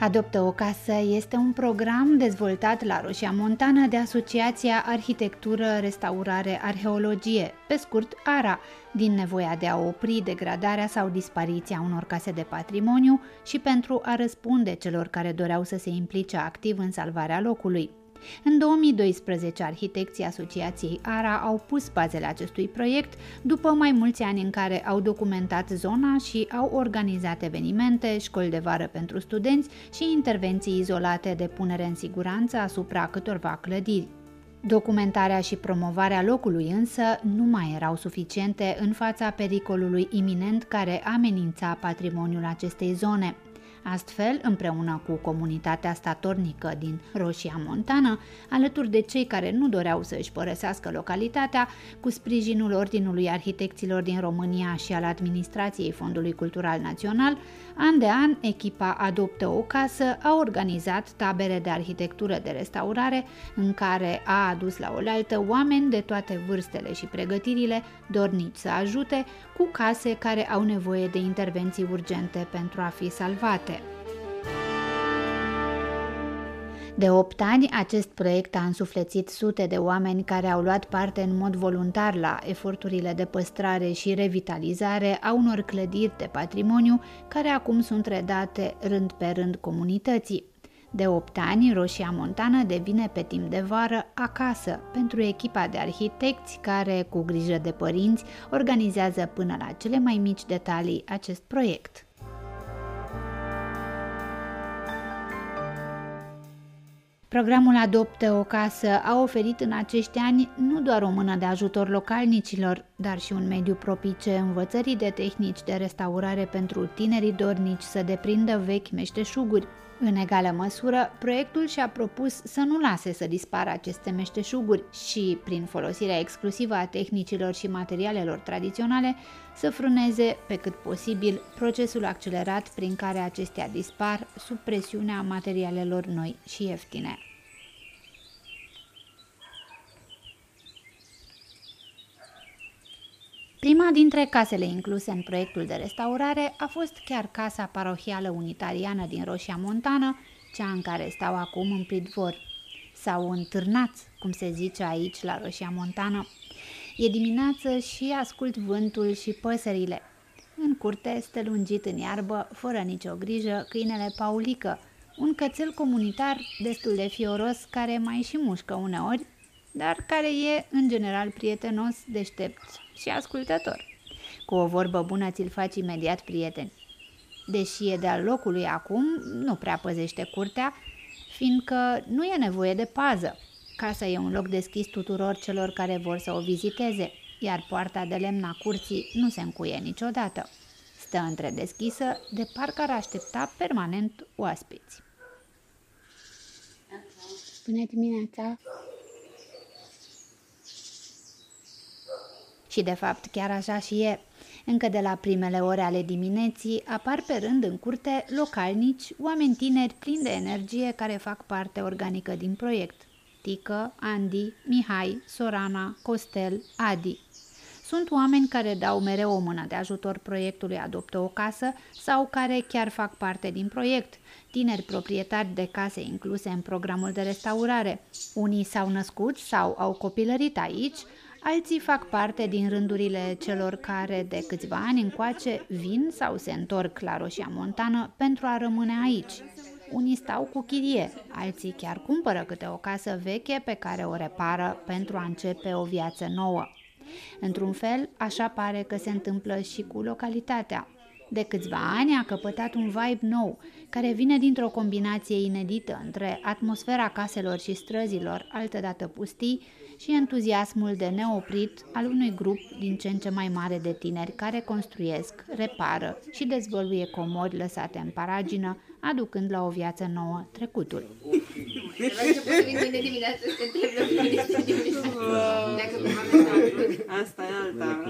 Adoptă o casă este un program dezvoltat la Roșia Montană de Asociația Arhitectură, Restaurare, Arheologie, pe scurt ARA, din nevoia de a opri degradarea sau dispariția unor case de patrimoniu și pentru a răspunde celor care doreau să se implice activ în salvarea locului. În 2012, arhitecții Asociației ARA au pus bazele acestui proiect după mai mulți ani în care au documentat zona și au organizat evenimente, școli de vară pentru studenți și intervenții izolate de punere în siguranță asupra câtorva clădiri. Documentarea și promovarea locului însă nu mai erau suficiente în fața pericolului iminent care amenința patrimoniul acestei zone – Astfel, împreună cu comunitatea statornică din Roșia Montană, alături de cei care nu doreau să își părăsească localitatea, cu sprijinul Ordinului Arhitecților din România și al Administrației Fondului Cultural Național, an de an, echipa Adoptă o Casă a organizat tabere de arhitectură de restaurare în care a adus la oaltă oameni de toate vârstele și pregătirile dornici să ajute cu case care au nevoie de intervenții urgente pentru a fi salvate. De 8 ani, acest proiect a însuflețit sute de oameni care au luat parte în mod voluntar la eforturile de păstrare și revitalizare a unor clădiri de patrimoniu care acum sunt redate rând pe rând comunității. De 8 ani, Roșia Montană devine pe timp de vară acasă pentru echipa de arhitecți care, cu grijă de părinți, organizează până la cele mai mici detalii acest proiect. Programul Adoptă o casă a oferit în acești ani nu doar o mână de ajutor localnicilor, dar și un mediu propice învățării de tehnici de restaurare pentru tinerii dornici să deprindă vechi meșteșuguri. În egală măsură, proiectul și-a propus să nu lase să dispară aceste meșteșuguri și, prin folosirea exclusivă a tehnicilor și materialelor tradiționale, să frâneze, pe cât posibil, procesul accelerat prin care acestea dispar sub presiunea materialelor noi și ieftine. Prima dintre casele incluse în proiectul de restaurare a fost chiar casa parohială unitariană din Roșia Montană, cea în care stau acum în pridvor, sau în târnaț, cum se zice aici la Roșia Montană. E dimineață și ascult vântul și păsările. În curte este lungit în iarbă, fără nicio grijă, câinele Paulică, un cățel comunitar destul de fioros care mai și mușcă uneori, dar care e în general prietenos, deștept și ascultător. Cu o vorbă bună ți-l faci imediat prieten. Deși e de-al locului acum, nu prea păzește curtea, fiindcă nu e nevoie de pază. Casa e un loc deschis tuturor celor care vor să o viziteze, iar poarta de lemn a curții nu se încuie niciodată. Stă întredeschisă, de parcă ar aștepta permanent oaspeți. Bună dimineața! Și de fapt chiar așa și e. Încă de la primele ore ale dimineții apar pe rând în curte localnici, oameni tineri plini de energie care fac parte organică din proiect. Tică, Andy, Mihai, Sorana, Costel, Adi. Sunt oameni care dau mereu o mână de ajutor proiectului Adoptă o casă sau care chiar fac parte din proiect, tineri proprietari de case incluse în programul de restaurare. Unii s-au născut sau au copilărit aici, Alții fac parte din rândurile celor care de câțiva ani încoace vin sau se întorc la Roșia Montană pentru a rămâne aici. Unii stau cu chirie, alții chiar cumpără câte o casă veche pe care o repară pentru a începe o viață nouă. Într-un fel, așa pare că se întâmplă și cu localitatea. De câțiva ani a căpătat un vibe nou, care vine dintr-o combinație inedită între atmosfera caselor și străzilor, altădată pustii, și entuziasmul de neoprit al unui grup din ce în ce mai mare de tineri care construiesc, repară și dezvăluie comori lăsate în paragină, aducând la o viață nouă trecutul. Asta e alta.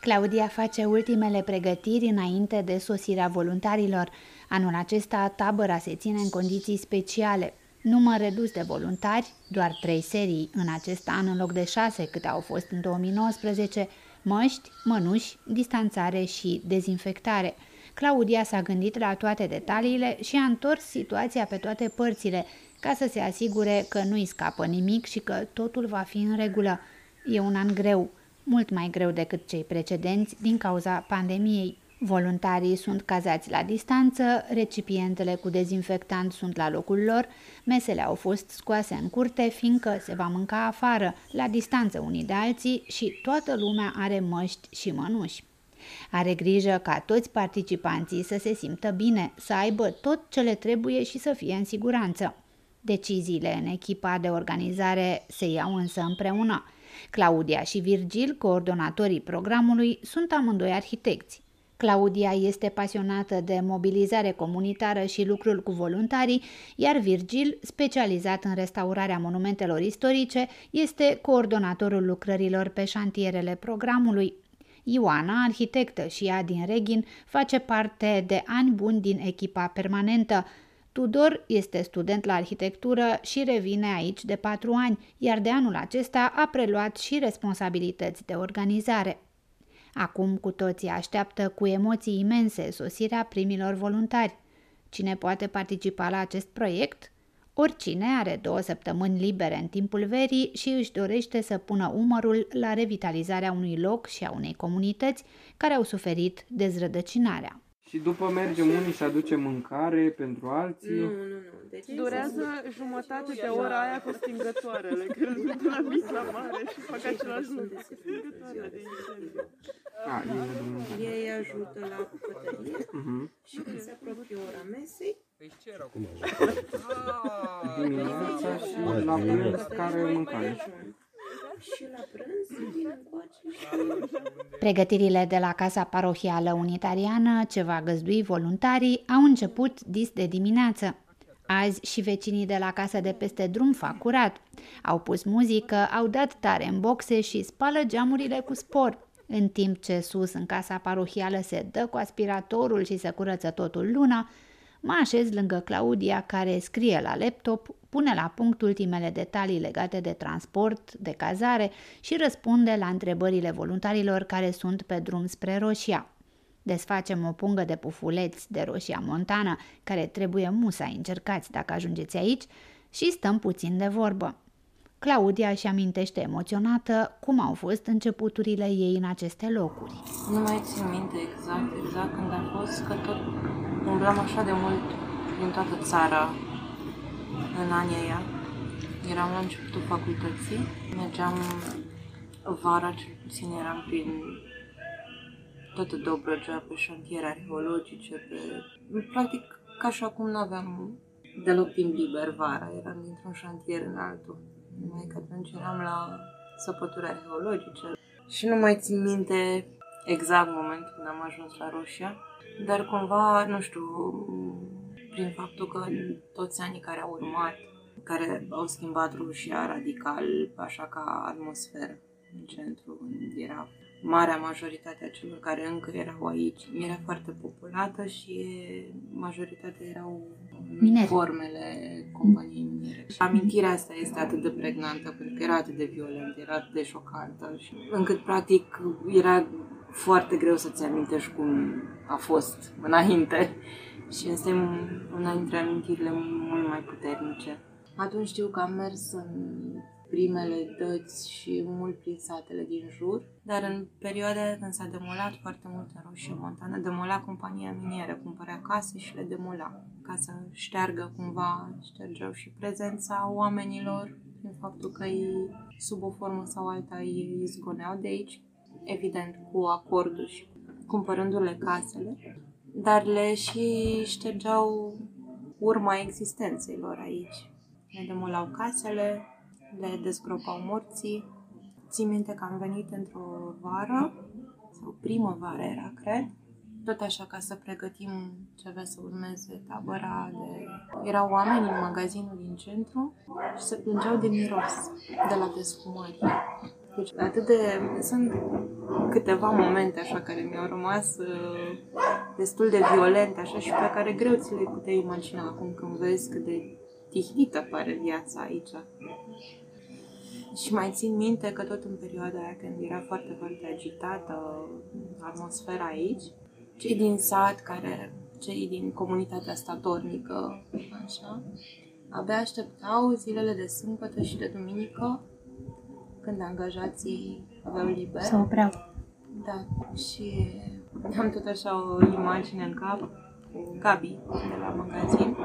Claudia face ultimele pregătiri înainte de sosirea voluntarilor. Anul acesta tabăra se ține în condiții speciale, Număr redus de voluntari, doar trei serii în acest an în loc de șase câte au fost în 2019, măști, mănuși, distanțare și dezinfectare. Claudia s-a gândit la toate detaliile și a întors situația pe toate părțile, ca să se asigure că nu-i scapă nimic și că totul va fi în regulă. E un an greu, mult mai greu decât cei precedenți din cauza pandemiei. Voluntarii sunt cazați la distanță, recipientele cu dezinfectant sunt la locul lor, mesele au fost scoase în curte, fiindcă se va mânca afară, la distanță unii de alții și toată lumea are măști și mănuși. Are grijă ca toți participanții să se simtă bine, să aibă tot ce le trebuie și să fie în siguranță. Deciziile în echipa de organizare se iau însă împreună. Claudia și Virgil, coordonatorii programului, sunt amândoi arhitecți. Claudia este pasionată de mobilizare comunitară și lucrul cu voluntarii, iar Virgil, specializat în restaurarea monumentelor istorice, este coordonatorul lucrărilor pe șantierele programului. Ioana, arhitectă și ea din Reghin, face parte de ani buni din echipa permanentă. Tudor este student la arhitectură și revine aici de patru ani, iar de anul acesta a preluat și responsabilități de organizare. Acum cu toții așteaptă cu emoții imense sosirea primilor voluntari. Cine poate participa la acest proiect? Oricine are două săptămâni libere în timpul verii și își dorește să pună umărul la revitalizarea unui loc și a unei comunități care au suferit dezrădăcinarea. Și după mergem unii și aducem mâncare pentru alții. Nu, nu, nu. Deci Durează jumătate de ora aia cu stingătoarele, că sunt la mic la mare și fac același lucru cu stingătoarea de incendiu. A, ei ne dă mâncare. ei ajută la bucătărie Mhm. și când se apropie ora mesei, Dimineața și la prânz care mâncare. Ajung. Și la prânz vin încoace și Pregătirile de la Casa Parohială Unitariană, ce va găzdui voluntarii, au început dis de dimineață. Azi și vecinii de la casa de peste drum fac curat. Au pus muzică, au dat tare în boxe și spală geamurile cu spor. În timp ce sus în casa parohială se dă cu aspiratorul și se curăță totul luna, mă așez lângă Claudia care scrie la laptop, pune la punct ultimele detalii legate de transport, de cazare și răspunde la întrebările voluntarilor care sunt pe drum spre Roșia. Desfacem o pungă de pufuleți de roșia montană, care trebuie musai încercați dacă ajungeți aici, și stăm puțin de vorbă. Claudia își amintește emoționată cum au fost începuturile ei în aceste locuri. Nu mai țin minte exact, exact când a fost, că tot umblam așa de mult prin toată țara în anii aia. Eram la începutul facultății, mergeam vara, cel puțin eram prin toată Dobrogea, pe șantiere arheologice, pe... Practic, ca și acum nu aveam deloc timp liber vara, eram dintr-un șantier în altul. Numai că atunci eram la săpături arheologice, și nu mai țin minte exact momentul când am ajuns la Roșia, dar cumva, nu știu, prin faptul că în toți anii care au urmat, care au schimbat Roșia radical, așa ca atmosferă în centru, unde era marea majoritate a celor care încă erau aici. Era foarte populată și majoritatea erau Mineri. formele companiei miniere. Și amintirea asta este atât de pregnantă, pentru că era atât de violentă, era atât de șocantă, și încât practic era foarte greu să-ți amintești cum a fost înainte. Și asta e una dintre amintirile mult mai puternice. Atunci știu că am mers în primele dăți și mult prin satele din jur, dar în perioada aia când s-a demolat foarte mult în Roșie Montană, demola compania minieră, cumpărea case și le demola ca să șteargă cumva, ștergeau și prezența oamenilor prin faptul că ei, sub o formă sau alta, ei izgoneau de aici, evident cu acordul și cumpărându-le casele, dar le și ștergeau urma existenței lor aici. Le demolau casele, le dezgropau morții. Țin minte că am venit într-o vară, sau primăvară era, cred, tot așa ca să pregătim ce avea să urmeze tabăra de... Erau oameni în magazinul din centru și se plângeau de miros, de la desfumări. Deci atât de... Sunt câteva momente așa care mi-au rămas uh, destul de violente așa și pe care greu ți le puteai imagina acum când vezi cât de tihnită pare viața aici. Și mai țin minte că tot în perioada aia când era foarte, foarte agitată atmosfera aici, cei din sat, care, cei din comunitatea statornică, așa, abia așteptau zilele de sâmbătă și de duminică, când angajații aveau liber. Să opreau. Da, și am tot așa o imagine în cap cu Gabi de la magazin,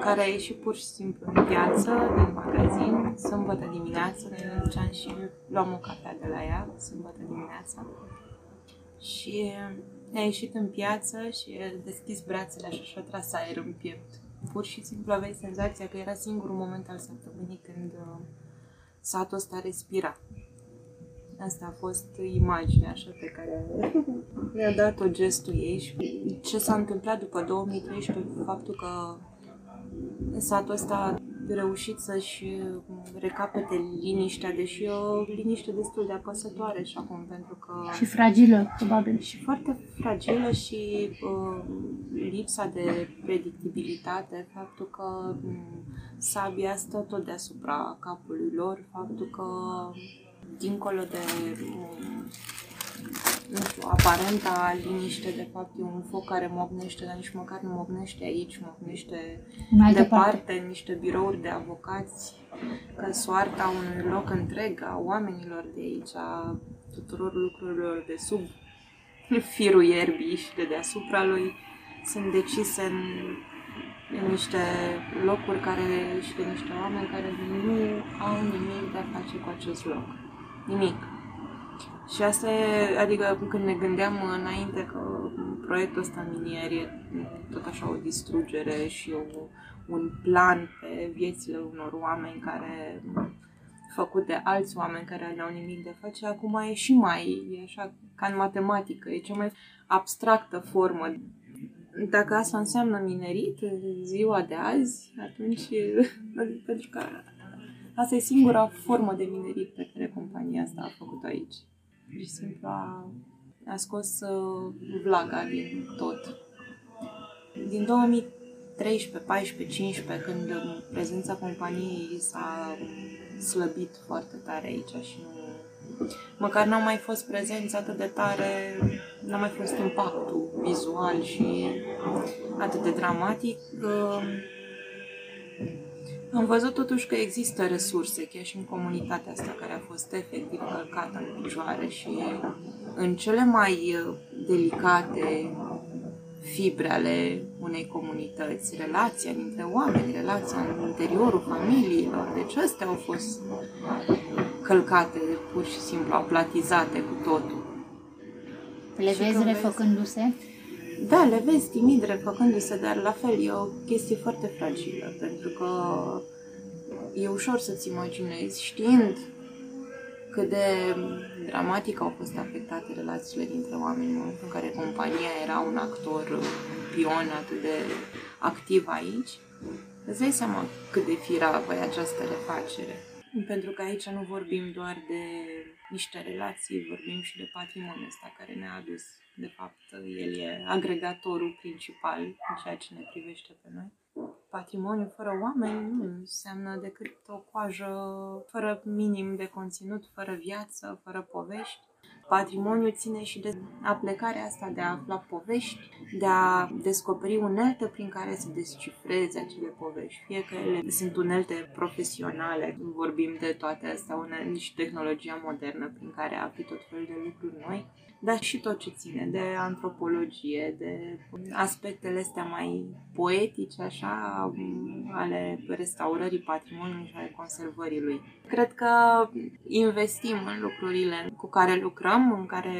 care a ieșit pur și simplu în piață, din magazin, sâmbătă dimineață, noi ne duceam și luam o cafea de la ea, sâmbătă dimineața. Și a ieșit în piață și a deschis brațele așa și a tras aer în piept. Pur și simplu aveai senzația că era singurul moment al săptămânii când uh, satul ăsta respira. Asta a fost imaginea așa pe care mi-a dat-o gestul ei și ce s-a întâmplat după 2013, faptul că satul ăsta a reușit să-și recapete liniștea, deși e o liniște destul de apăsătoare și acum, pentru că... Și fragilă, probabil. Și foarte fragilă și uh, lipsa de predictibilitate, faptul că um, sabia stă tot deasupra capului lor, faptul că dincolo de um, nu știu, aparenta liniște, de fapt e un foc care mocnește, dar nici măcar nu mocnește aici, mocnește În altă departe, parte. în niște birouri de avocați, că soarta unui loc întreg, a oamenilor de aici, a tuturor lucrurilor de sub firul ierbii și de deasupra lui, sunt decise în, în niște locuri care, și de niște oameni care nu au nimic de a face cu acest loc. Nimic. Și asta e, adică când ne gândeam înainte că proiectul ăsta minier e tot așa o distrugere și o, un plan pe viețile unor oameni care făcut de alți oameni care nu au nimic de face, acum e și mai, e așa ca în matematică, e cea mai abstractă formă. Dacă asta înseamnă minerit în ziua de azi, atunci, pentru că asta e singura formă de minerit pe care compania asta a făcut aici pur și simplu a, a scos uh, vlaga din tot. Din 2013, 14, 15, când uh, prezența companiei s-a slăbit foarte tare aici și nu... Măcar n-a mai fost prezența atât de tare, n-a mai fost impactul vizual și atât de dramatic. Uh, am văzut totuși că există resurse, chiar și în comunitatea asta care a fost efectiv călcată în picioare și în cele mai uh, delicate fibre ale unei comunități, relația dintre oameni, relația în interiorul familiilor. Deci astea au fost călcate, pur și simplu aplatizate cu totul. Le Și vezi că vezi- refăcându-se? Da, le vezi timid refăcându-se, dar la fel e o chestie foarte fragilă, pentru că e ușor să-ți imaginezi, știind cât de dramatic au fost afectate relațiile dintre oameni în momentul în care compania era un actor un pion atât de activ aici, îți dai seama cât de firavă e această refacere. Pentru că aici nu vorbim doar de niște relații, vorbim și de patrimoniul ăsta care ne-a adus. De fapt, el e agregatorul principal în ceea ce ne privește pe noi. Patrimoniu fără oameni nu înseamnă decât o coajă fără minim de conținut, fără viață, fără povești. Patrimoniu ține și de aplecarea asta de a afla povești, de a descoperi unelte prin care să descifreze acele povești. Fie că ele sunt unelte profesionale, vorbim de toate astea, unelte și tehnologia modernă prin care afli tot felul de lucruri noi, dar și tot ce ține de antropologie, de aspectele astea mai poetice, așa, ale restaurării patrimoniului și ale conservării lui. Cred că investim în lucrurile cu care lucrăm, în care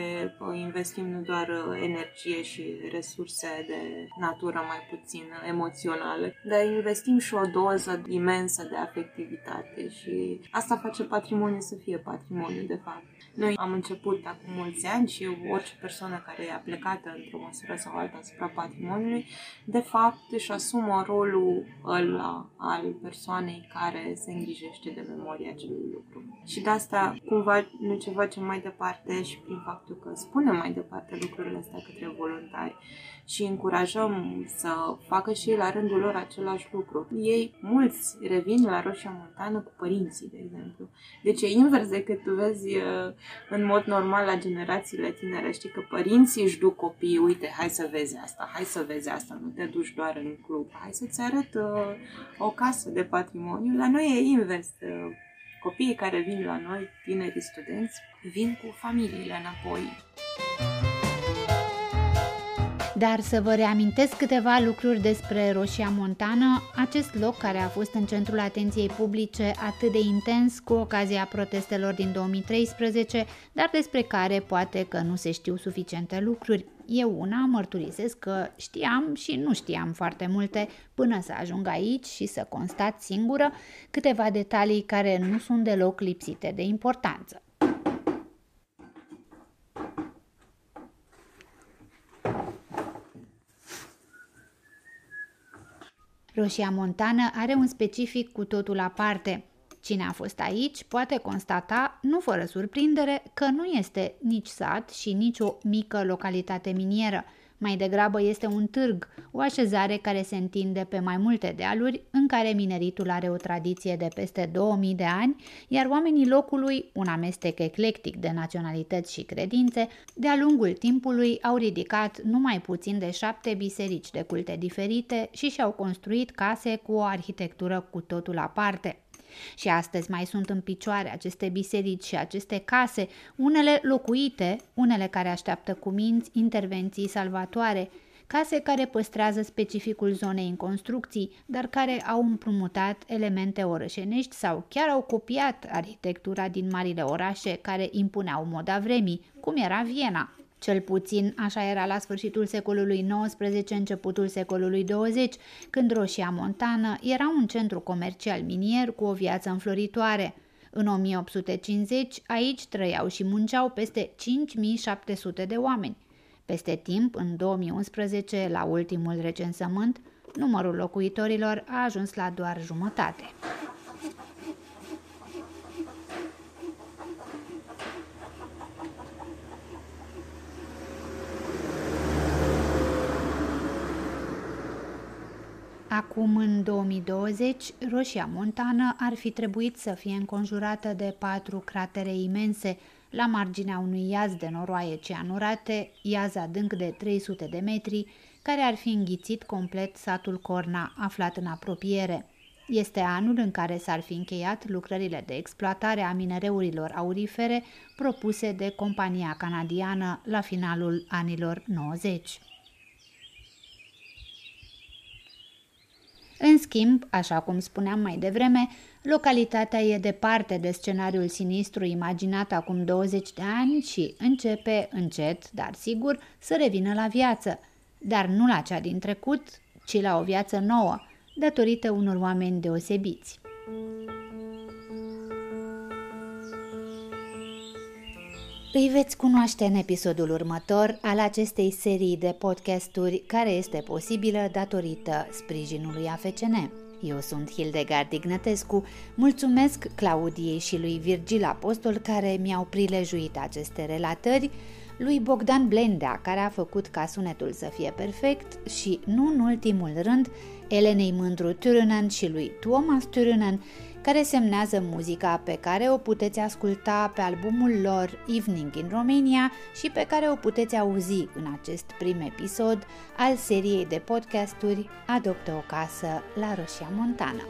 investim nu doar energie și resurse de natură mai puțin emoțională, dar investim și o doză imensă de afectivitate și asta face patrimoniul să fie patrimoniu, de fapt. Noi am început acum mulți ani și orice persoană care e aplecată într-o măsură sau alta asupra patrimoniului, de fapt își asumă rolul ăla al persoanei care se îngrijește de memoria acelui lucru. Și de asta cumva nu ce facem mai departe și prin faptul că spunem mai departe lucrurile astea către voluntari și încurajăm să facă și la rândul lor același lucru. Ei, mulți, revin la Roșia Montană cu părinții, de exemplu. Deci e invers decât tu vezi uh, în mod normal la generațiile tinere. Știi că părinții își duc copiii, uite, hai să vezi asta, hai să vezi asta, nu te duci doar în club, hai să-ți arăt uh, o casă de patrimoniu. La noi e invers. Uh, copiii care vin la noi, tinerii studenți, vin cu familiile înapoi. Dar să vă reamintesc câteva lucruri despre Roșia Montană, acest loc care a fost în centrul atenției publice atât de intens cu ocazia protestelor din 2013, dar despre care poate că nu se știu suficiente lucruri. Eu una mărturisesc că știam și nu știam foarte multe până să ajung aici și să constat singură câteva detalii care nu sunt deloc lipsite de importanță. Roșia montană are un specific cu totul aparte. Cine a fost aici poate constata, nu fără surprindere, că nu este nici sat și nici o mică localitate minieră – mai degrabă este un târg, o așezare care se întinde pe mai multe dealuri, în care mineritul are o tradiție de peste 2000 de ani, iar oamenii locului, un amestec eclectic de naționalități și credințe, de-a lungul timpului au ridicat numai puțin de șapte biserici de culte diferite și și-au construit case cu o arhitectură cu totul aparte. Și astăzi mai sunt în picioare aceste biserici și aceste case, unele locuite, unele care așteaptă cu minți intervenții salvatoare, case care păstrează specificul zonei în construcții, dar care au împrumutat elemente orășenești sau chiar au copiat arhitectura din marile orașe care impuneau moda vremii, cum era Viena. Cel puțin așa era la sfârșitul secolului XIX, începutul secolului 20, când Roșia Montană era un centru comercial minier cu o viață înfloritoare. În 1850, aici trăiau și munceau peste 5700 de oameni. Peste timp, în 2011, la ultimul recensământ, numărul locuitorilor a ajuns la doar jumătate. Acum, în 2020, Roșia Montană ar fi trebuit să fie înconjurată de patru cratere imense la marginea unui iaz de noroaie cianurate, iaz adânc de 300 de metri, care ar fi înghițit complet satul Corna, aflat în apropiere. Este anul în care s-ar fi încheiat lucrările de exploatare a minereurilor aurifere propuse de compania canadiană la finalul anilor 90. În schimb, așa cum spuneam mai devreme, localitatea e departe de scenariul sinistru imaginat acum 20 de ani și începe, încet, dar sigur, să revină la viață, dar nu la cea din trecut, ci la o viață nouă, datorită unor oameni deosebiți. Îi veți cunoaște în episodul următor al acestei serii de podcasturi care este posibilă datorită sprijinului AFCN. Eu sunt Hildegard Ignatescu, mulțumesc Claudiei și lui Virgil Apostol care mi-au prilejuit aceste relatări, lui Bogdan Blendea care a făcut ca sunetul să fie perfect și, nu în ultimul rând, Elenei Mândru Turunen și lui Thomas Turunen, care semnează muzica pe care o puteți asculta pe albumul lor Evening in Romania și pe care o puteți auzi în acest prim episod al seriei de podcasturi Adoptă o casă la Roșia Montană.